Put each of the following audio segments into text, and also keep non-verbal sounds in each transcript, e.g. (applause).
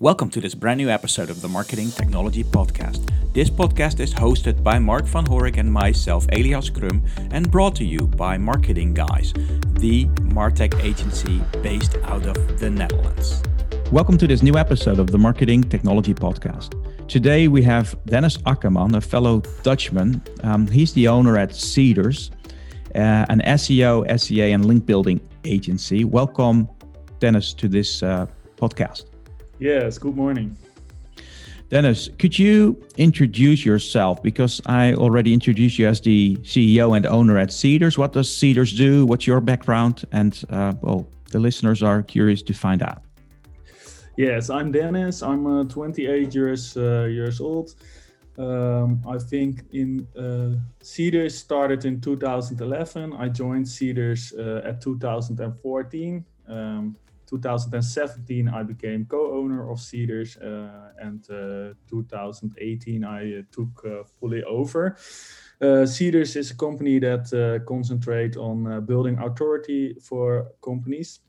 Welcome to this brand new episode of the Marketing Technology Podcast. This podcast is hosted by Mark van Horik and myself, Elias Krum, and brought to you by Marketing Guys, the Martech agency based out of the Netherlands. Welcome to this new episode of the Marketing Technology Podcast. Today we have Dennis Ackerman, a fellow Dutchman. Um, he's the owner at Seedrs, uh, an SEO, SEA, and link building agency. Welcome, Dennis, to this uh, podcast. Yes, good morning. Dennis, could you introduce yourself? Because I already introduced you as the CEO and owner at Seedrs. What does Seedrs do? What's your background? And uh, well, the listeners are curious to find out. Yes, I'm Dennis. I'm uh, 28 years uh, years old. Um, I think in uh, Seedrs started in 2011. I joined Seedrs uh, at 2014. Um, 2017 I became co-owner of Seedrs, uh, and uh, 2018 I uh, took uh, fully over. Uh, Seedrs is a company that uh, concentrate on building authority for companies.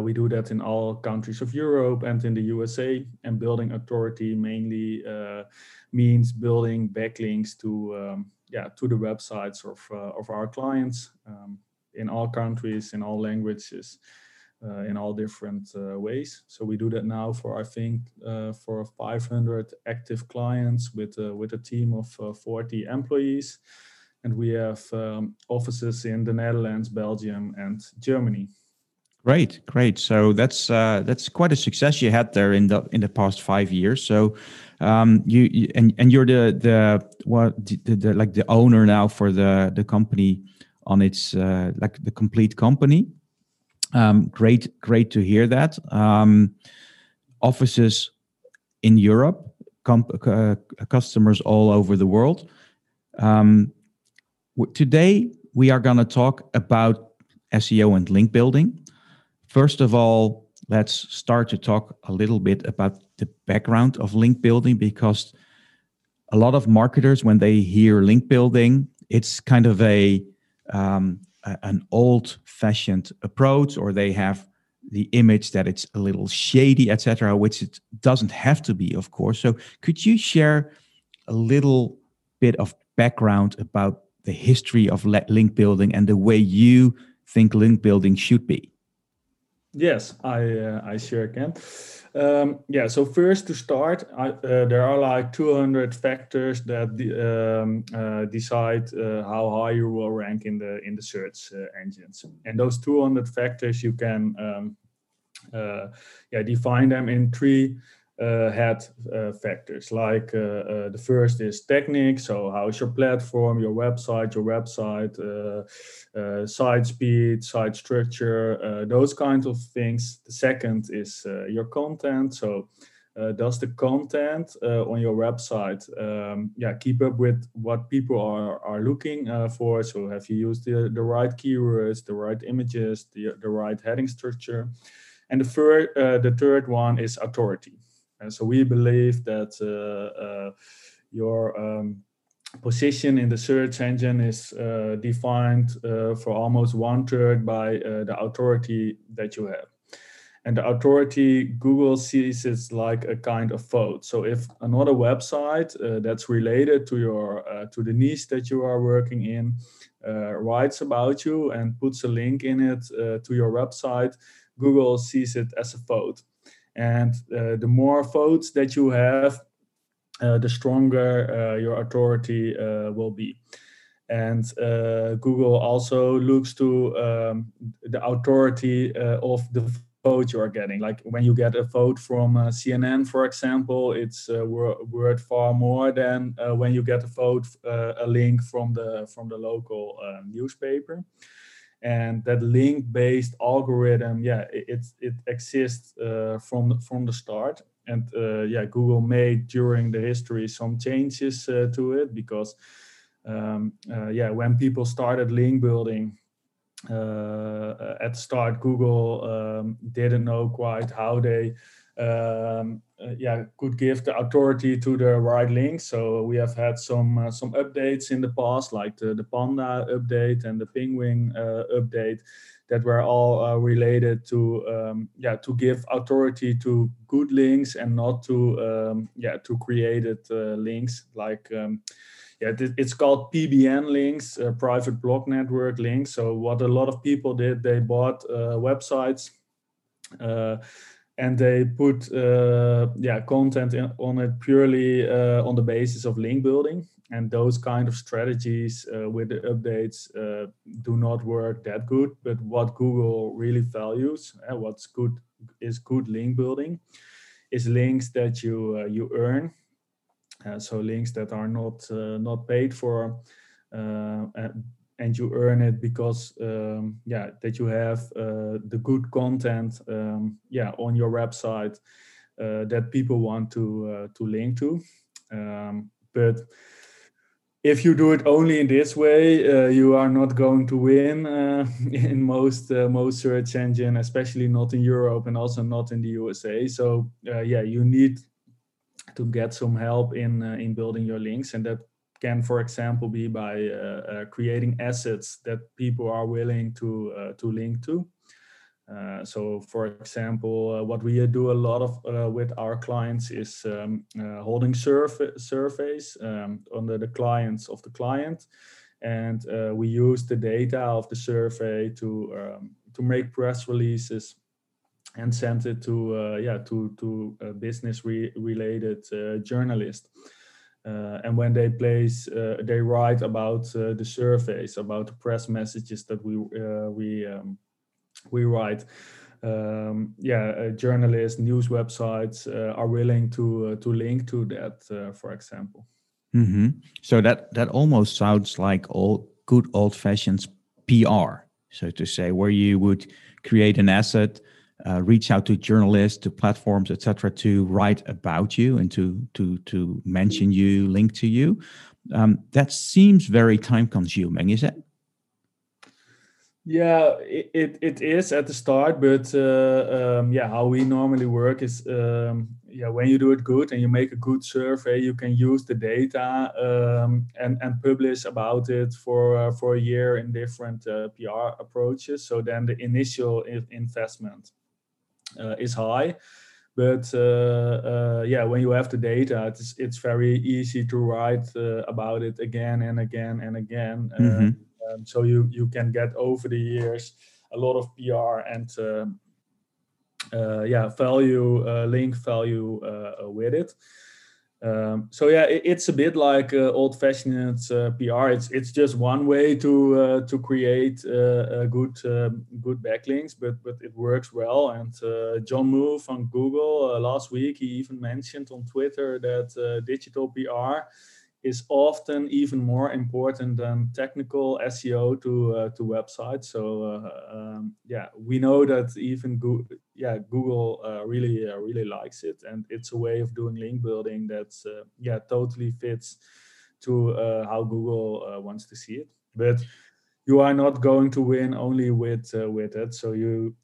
we do that in all countries of Europe and in the USA. And building authority mainly means building backlinks to um, yeah to the websites of of our clients um, in all countries in all languages uh, in all different uh, ways. So we do that now for I think uh, for 500 active clients with with a team of 40 employees, and we have um, offices in the Netherlands, Belgium, and Germany. Great, great. So that's uh, that's quite a success you had there in the in the past five years. So um, you, you, and and you're the the what the, the, like the owner now for the the company on its uh, like the complete company. Um, great, great to hear that. Um, offices in Europe, uh, customers all over the world. Um, today, we are going to talk about SEO and link building. First of all, let's start to talk a little bit about the background of link building because a lot of marketers, when they hear link building, it's kind of a um, an old fashioned approach or they have the image that it's a little shady etc which it doesn't have to be of course. So could you share a little bit of background about the history of link building and the way you think link building should be yes i uh, i sure can. Um, yeah, so first to start, I, uh, there are like 200 factors that de um, uh, decide uh, how high you will rank in the in the search uh, engines, and those 200 factors you can um, uh, yeah define them in three uh, head uh, factors. Like uh, uh, the first is technique. So how is your platform, your website, your website, uh, uh, site speed, site structure, those kinds of things. The second is your content. So does the content on your website, um, yeah, keep up with what people are are looking for? So have you used the, the right keywords, the right images, the, the right heading structure? And the third, the third one is authority. And so we believe that uh, uh, your um, position in the search engine is uh, defined for almost one third by the authority that you have. And the authority google sees it like a kind of vote so if another website uh, that's related to your uh, to the niche that you are working in uh, writes about you and puts a link in it to your website google sees it as a vote and uh, the more votes that you have, uh, the stronger uh, your authority will be. And Google also looks to um, the authority of the vote you are getting. Like when you get a vote from uh, CNN, for example, it's uh, worth far more than uh, when you get a vote, a link from the from the local newspaper and that link based algorithm yeah it it exists uh, from from the start. And uh, yeah google made during the history some changes uh, to it because um, uh, yeah when people started link building uh, at start google um, didn't know quite how they um, yeah could give the authority to the right link. So we have had some uh, some updates in the past, like the, the Panda update and the Penguin uh, update, that were all uh, related to um, yeah to give authority to good links and not to um, yeah to created uh, links like um, yeah it's called PBN links uh, private blog network links so what a lot of people did they bought uh, websites uh, and they put uh, yeah content in, on it purely on the basis of link building. And those kind of strategies uh, with the updates uh, do not work that good. But what google really values and uh, what's good is good link building is links that you uh, you earn. Uh, so links that are not uh, not paid for and you earn it because um, yeah that you have the good content um, yeah on your website that people want to to link to um, but if you do it only in this way, uh, you are not going to win uh, (laughs) in most uh, most search engine, especially not in Europe and also not in the USA. So uh, yeah, you need to get some help in uh, in building your links, and that can, for example, be by uh, creating assets that people are willing to to link to. Uh, so, for example, uh, what we do a lot of uh, with our clients is um, uh, holding surf- surveys um, under the clients of the client, and uh, we use the data of the survey to um, to make press releases and send it to yeah to to business re- related journalists. And when they place, they write about the surveys, about the press messages that we we um, we write um, yeah, uh, journalists, news websites uh, are willing to uh, to link to that, uh, for example. Mm-hmm. So that that almost sounds like all good old fashioned PR, so to say, where you would create an asset, uh, reach out to journalists, to platforms, etc., to write about you and to to to mention you, link to you. Um, that seems very time consuming, is it? Yeah, it, it, it is at the start, but uh, um, yeah, how we normally work is um, yeah, when you do it good and you make a good survey, you can use the data um, and and publish about it for uh, for a year in different uh, PR approaches. So then the initial investment is high, but uh, uh, yeah, when you have the data, it's it's very easy to write about it again and again and again. Mm-hmm um, so you you can get over the years a lot of PR and um, uh, yeah value uh, link value uh, with it. Um, so yeah, it, it's a bit like uh, old-fashioned uh, PR. It's it's just one way to uh, to create uh, good um, good backlinks, but but it works well. And John Mu from Google last week he even mentioned on Twitter that digital PR is often even more important than technical SEO to uh, to websites. So uh, um, yeah, we know that even yeah Google uh, really uh, really likes it, and it's a way of doing link building that uh, yeah totally fits to uh, how Google wants to see it. But you are not going to win only with with it. So you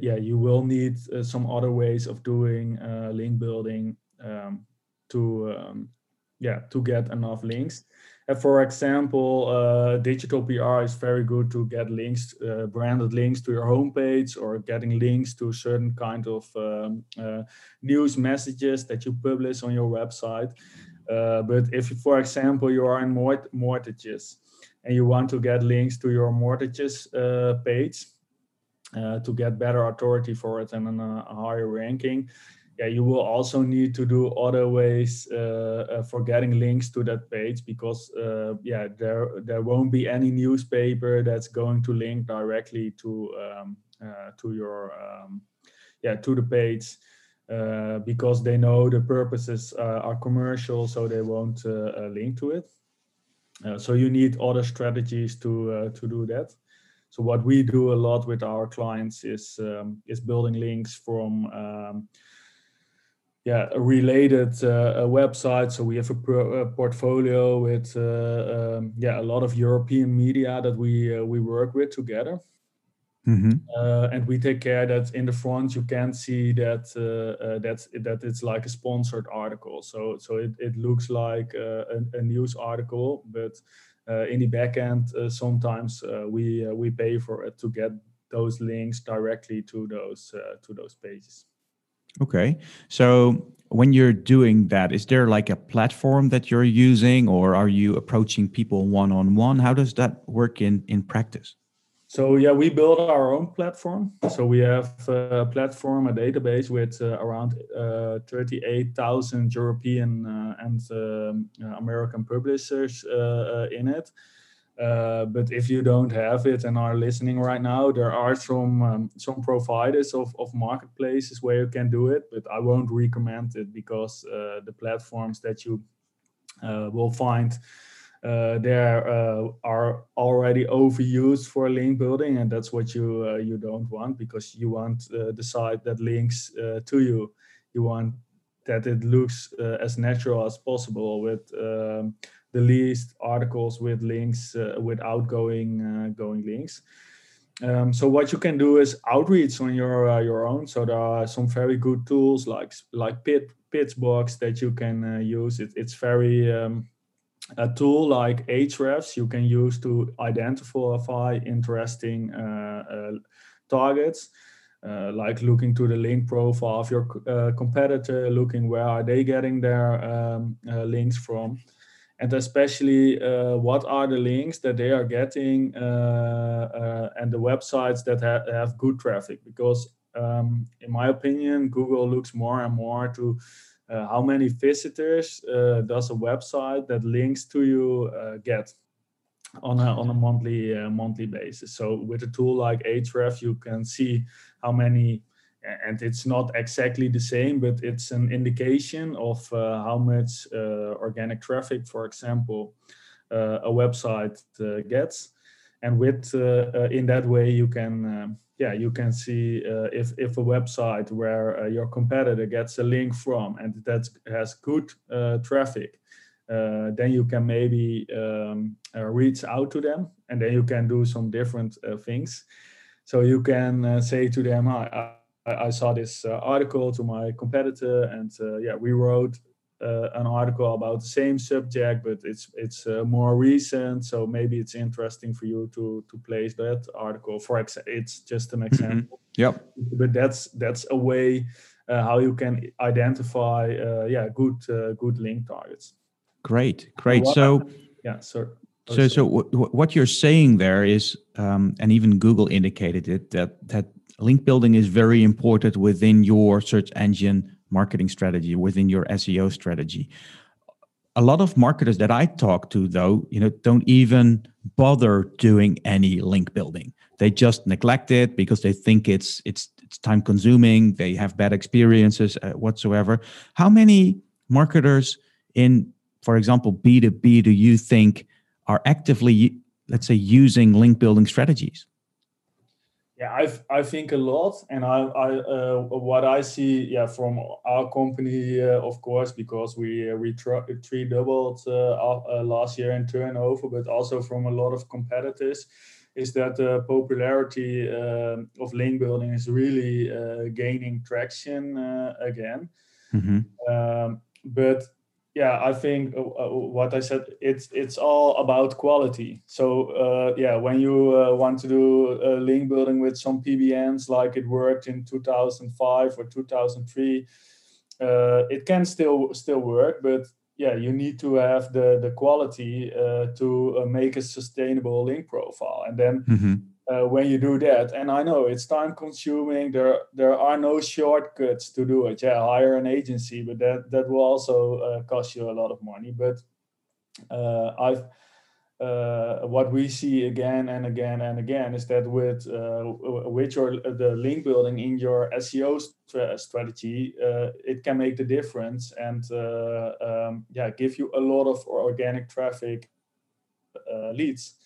yeah you will need some other ways of doing link building um, to um, yeah to get enough links. And for example uh, digital pr is very good to get links uh, branded links to your homepage or getting links to certain kind of um, uh, news messages that you publish on your website. Uh, but if for example you are in mort- mortgages and you want to get links to your mortgages uh, page uh, to get better authority for it and a higher ranking yeah, you will also need to do other ways uh, uh, for getting links to that page because uh, yeah, there there won't be any newspaper that's going to link directly to um, uh, to your um, yeah to the page uh, because they know the purposes uh, are commercial, so they won't link to it. so you need other strategies to to do that. So what we do a lot with our clients is um, is building links from um, yeah a related uh, website so we have a, pro, a portfolio with uh, um, yeah a lot of european media that we uh, we work with together mm-hmm. Uh, and we take care that in the front you can see that uh, uh, that's that it's like a sponsored article so so it, it looks like a, a, news article but uh, in the backend, uh, sometimes uh, we we pay for it to get those links directly to those to those pages. Okay, so when you're doing that, is there like a platform that you're using, or are you approaching people one on one? How does that work in in practice? So yeah, we build our own platform. So we have a platform, a database with uh, around uh, 38,000 European uh, and um, uh, American publishers uh, uh, in it. But if you don't have it and are listening right now, there are some um, some providers of, of marketplaces where you can do it. But I won't recommend it because the platforms that you will find uh, there uh, are already overused for link building, and that's what you uh, you don't want because you want uh, the site that links uh, to you. You want that it looks uh, as natural as possible with um, the least articles with links with outgoing going links. Um, so what you can do is outreach on your your own. So there are some very good tools like like Pit Pitchbox that you can use. It, it's very um, a tool like Ahrefs you can use to identify interesting uh, uh, targets. Uh, like looking to the link profile of your uh, competitor, looking where are they getting their um, uh, links from, and especially uh, what are the links that they are getting and the websites that ha- have good traffic. Because um, in my opinion, Google looks more and more to uh, how many visitors uh, does a website that links to you uh, get on a, on a monthly uh, monthly basis so with a tool like Ahrefs you can see how many and it's not exactly the same but it's an indication of uh, how much uh, organic traffic for example a website gets and with in that way you can um, yeah, you can see uh, if if a website where uh, your competitor gets a link from and that has good uh, traffic, uh, then you can maybe um, uh, reach out to them, and then you can do some different uh, things. So you can say to them, I, I, I saw this article to my competitor, and yeah, we wrote uh, an article about the same subject, but it's it's uh, more recent. So maybe it's interesting for you to to place that article. For ex- it's just an mm-hmm. example. Mm-hmm. Yep. But that's that's a way uh, how you can identify uh, yeah good uh, good link targets. Great, great. So yeah, so. So, so w- what you're saying there is, um, and even Google indicated it that that link building is very important within your search engine marketing strategy, within your SEO strategy. A lot of marketers that I talk to, though, you know, don't even bother doing any link building. They just neglect it because they think it's it's it's time consuming. They have bad experiences uh, whatsoever. How many marketers in, for example, B two B, do you think are actively, let's say, using link building strategies? Yeah, I I think a lot, and I I uh, what I see yeah from our company uh, of course because we uh, we tr- three doubled uh, uh, last year in turnover, but also from a lot of competitors, is that the popularity um, of link building is really uh, gaining traction again. Mm-hmm. Um, but yeah i think uh, uh, what i said it's it's all about quality. So uh, yeah when you uh, want to do uh, link building with some pbns like it worked in 2005 or 2003 uh, it can still still work but yeah you need to have the the quality to make a sustainable link profile. And then mm-hmm uh, when you do that. And I know it's time consuming. There there are no shortcuts to do it. Yeah, hire an agency, but that that will also uh, cost you a lot of money. But uh, I've uh, what we see again and again and again is that with uh, with your the link building in your SEO st- strategy, uh, it can make the difference and um, yeah, give you a lot of organic traffic leads.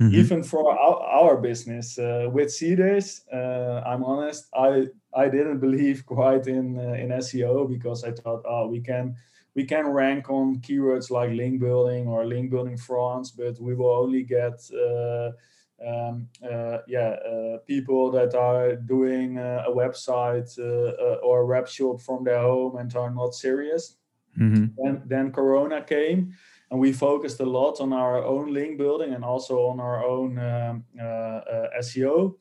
Mm-hmm. Even for our, our business uh, with Seedrs, uh, I'm honest, I I didn't believe (laughs) quite in uh, in SEO because I thought, oh, we can we can rank on keywords like link building or link building France, but we will only get uh, um, uh, yeah uh, people that are doing a website or a web shop from their home and are not serious. Mm-hmm. And then Corona came and we focused a lot on our own link building and also on our own um, uh, uh, SEO.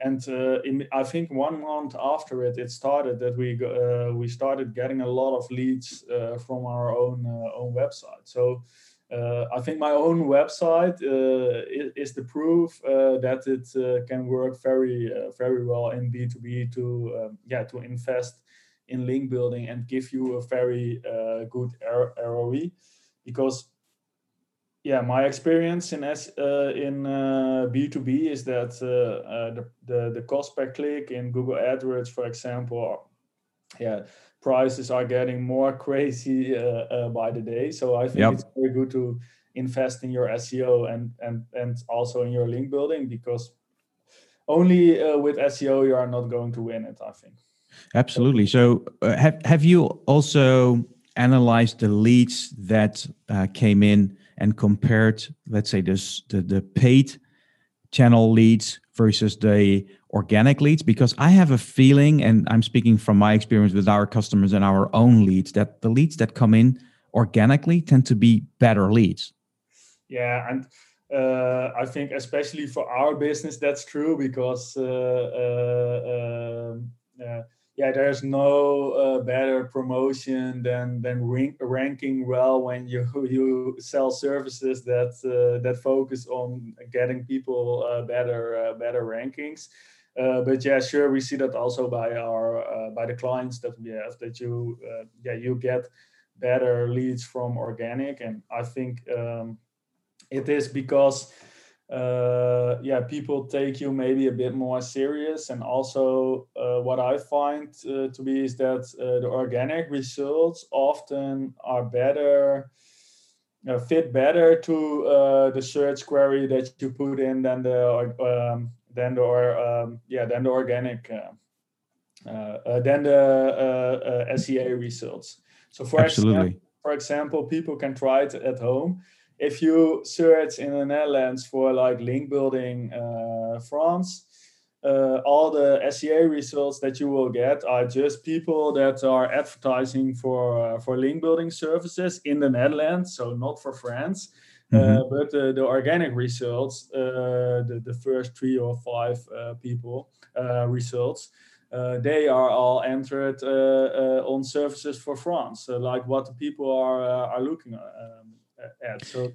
And uh, in, I think one month after it, it started that we uh, we started getting a lot of leads uh, from our own own website. So uh, I think my own website uh, is, is, the proof uh, that it can work very very well in B two B to um, yeah to invest in link building and give you a very good ROI because yeah my experience in S, uh, in uh, b2b is that uh, the, the the cost per click in google adwords for example yeah prices are getting more (laughs) crazy uh, uh, by the day. So I think yep. it's very good to invest in your SEO and and and also in your link building because only uh, with SEO you are not going to win it. I think. Absolutely. So uh, have have you also analyzed the leads that uh, came in and compared, let's say, this the the paid channel leads versus the organic leads because i have a feeling and i'm speaking from my experience with our customers and our own leads that the leads that come in organically tend to be better leads. Yeah and uh, i think especially for our business that's true because uh, uh, um, yeah there's no uh, better promotion than than rank, ranking well when you (laughs) you sell services that uh, that focus on getting people uh, better better rankings. Uh, but yeah, sure, we see that also by our uh, by the clients that we have that you uh, yeah you get better leads from organic, and I think um, it is because uh, yeah people take you maybe a bit more serious, and also uh, what I find uh, to be is that the organic results often are better. fit better to the search query that you put in than the um, than the or um, yeah than the organic uh, uh, than the uh, SEA results. So for Absolutely. example, for example, people can try it at home. If you search in the Netherlands for like link building France, uh, all the SEA results that you will get are just people that are advertising for uh, for link building services in the Netherlands, so not for France. Mm-hmm. Uh, but the organic results, uh, the, the first three or five uh, people results, they are all entered on services for France, like what the people are are looking um, at. So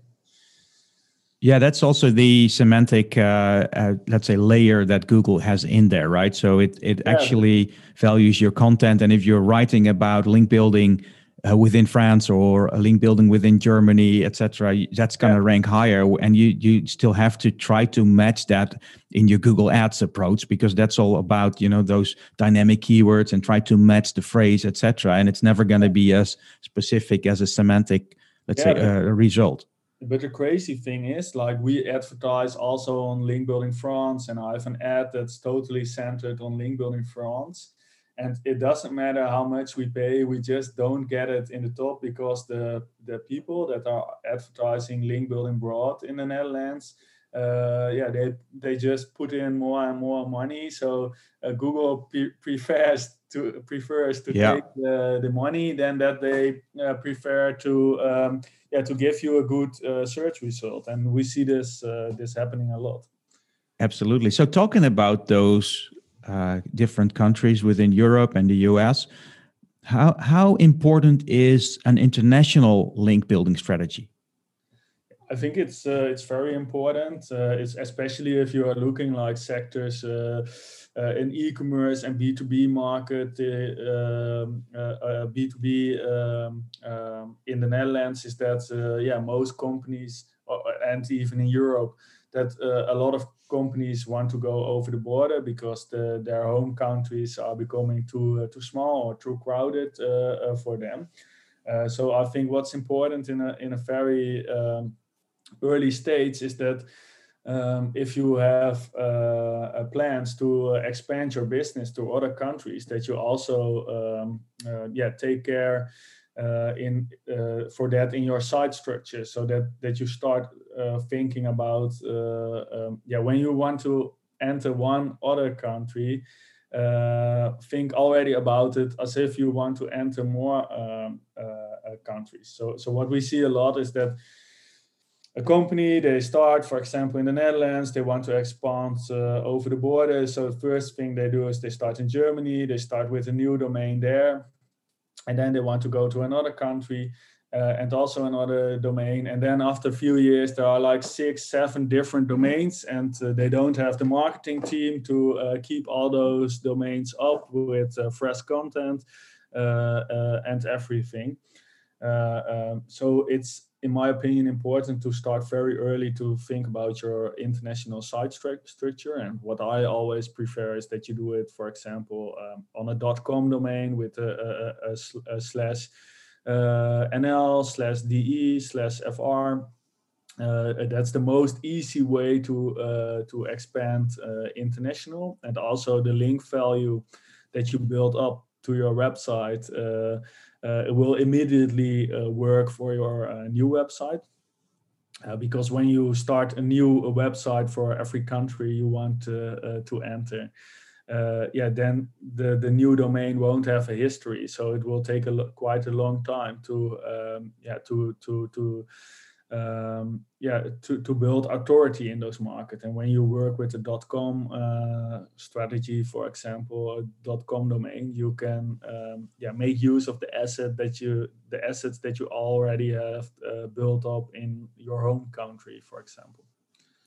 yeah, that's also the semantic, uh, uh, let's say, layer that Google has in there, right? So it it yeah. actually values your content, and if you're writing about link building uh, within France or a link building within Germany, etc. That's going to yeah. rank higher, and you you still have to try to match that in your Google Ads approach because that's all about you know those dynamic keywords and try to match the phrase, etc. And it's never going to be as specific as a semantic, let's yeah, say, a result. But the crazy thing is, like we advertise also on Link Building France, and I have an ad that's totally centered on Link Building France and it doesn't matter how much we pay we just don't get it in the top because the the people that are advertising link building broad in the netherlands uh, yeah they they just put in more and more money so uh, google pre- prefers to prefers to yeah. take the, the money than that they uh, prefer to um, yeah to give you a good uh, search result and we see this uh, this happening a lot absolutely so talking about those uh, different countries within Europe and the US. How, how important is an international link building strategy? I think it's uh, it's very important. Uh, it's especially if you are looking like sectors in e-commerce and B two B market. Uh, um, B two B um, um, in the Netherlands is that yeah most companies and even in Europe that a lot of companies want to go over the border because the, their home countries are becoming too uh, too small or too crowded uh, uh, for them. Uh, so I think what's important in a in a very um, early stage is that um, if you have uh, plans to expand your business to other countries, that you also um, yeah take care uh, in uh, for that in your site structure so that that you start uh, thinking about uh, um, yeah when you want to enter one other country uh, think already about it as if you want to enter more um, uh, countries. So, so what we see a lot is that a company they start for example in the netherlands they want to expand uh, over the border. So the first thing they do is they start in germany they start with a new domain there and then they want to go to another country uh, and also another domain. And then after a few years there are like six seven different domains and uh, they don't have the marketing team to uh, keep all those domains up with uh, fresh content uh, and everything um, so it's in my opinion, important to start very early to think about your international site stru- structure. And what I always prefer is that you do it, for example, um, on a .com domain with a, a, a, a slash uh, NL slash DE slash FR. Uh, that's the most easy way to uh, to expand uh, international, and also the link value that you build up to your website uh, uh, it will immediately uh, work for your uh, new website. because when you start a new website for every country you want to enter, uh, yeah, then the, the new domain won't have a history. So it will take a quite a long time to um, yeah to to to um, yeah to, to build authority in those markets. And when you work with a dot com uh, strategy for example a dot com domain you can um, yeah make use of the asset that you the assets that you already have uh, built up in your home country for example.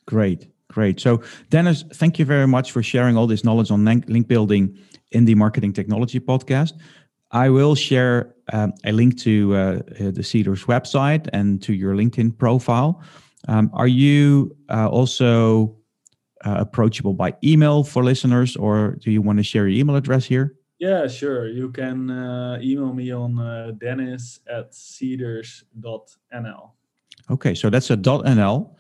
Great great. So dennis thank you very much for sharing all this knowledge on link building in the marketing technology podcast. I will share um, a link to uh, uh, the Seedrs website and to your LinkedIn profile. Um, are you uh, also uh, approachable by email for listeners, or do you want to share your email address here? Yeah, sure. You can uh, email me on uh, dennis at seedrs.nl. Okay, so that's a .nl.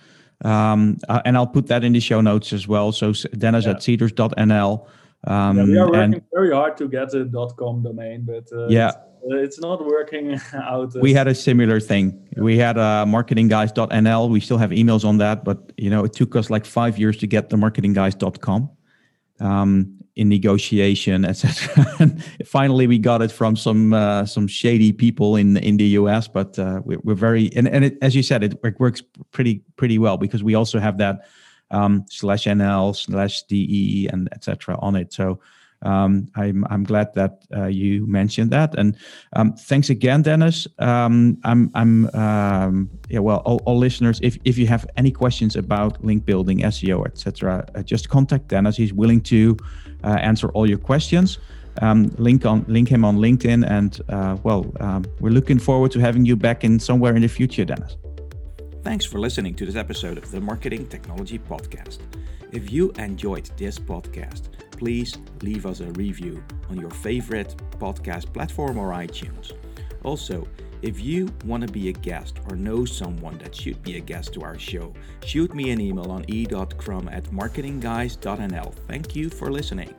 Um, and I'll put that in the show notes as well. So dennis yeah. at seedrs.nl. Um, yeah, we are working very hard to get a .com domain, but uh, yeah, it's, uh, it's, not working (laughs) out. we had a similar thing. Yeah. We had a marketingguys.nl. We still have emails on that, but you know, it took us like five years to get the marketingguys.com um, in negotiation, etc. and (laughs) finally, we got it from some uh, some shady people in in the US. But uh, we're, we're very and and it, as you said, it works pretty pretty well because we also have that um, slash NL slash DE and etc. on it. So um, I'm I'm glad that uh, you mentioned that, and um, thanks again, Dennis. Um, I'm I'm um, yeah. Well, all, all, listeners, if if you have any questions about link building, SEO, etc., uh, just contact Dennis. He's willing to uh, answer all your questions. Um, link on link him on LinkedIn, and uh, well, um, we're looking forward to having you back in somewhere in the future, Dennis. Thanks for listening to this episode of the Marketing Technology Podcast. If you enjoyed this podcast, please leave us a review on your favorite podcast platform or iTunes. Also, if you want to be a guest or know someone that should be a guest to our show, shoot me an email on e.crum at marketingguys.nl. Thank you for listening.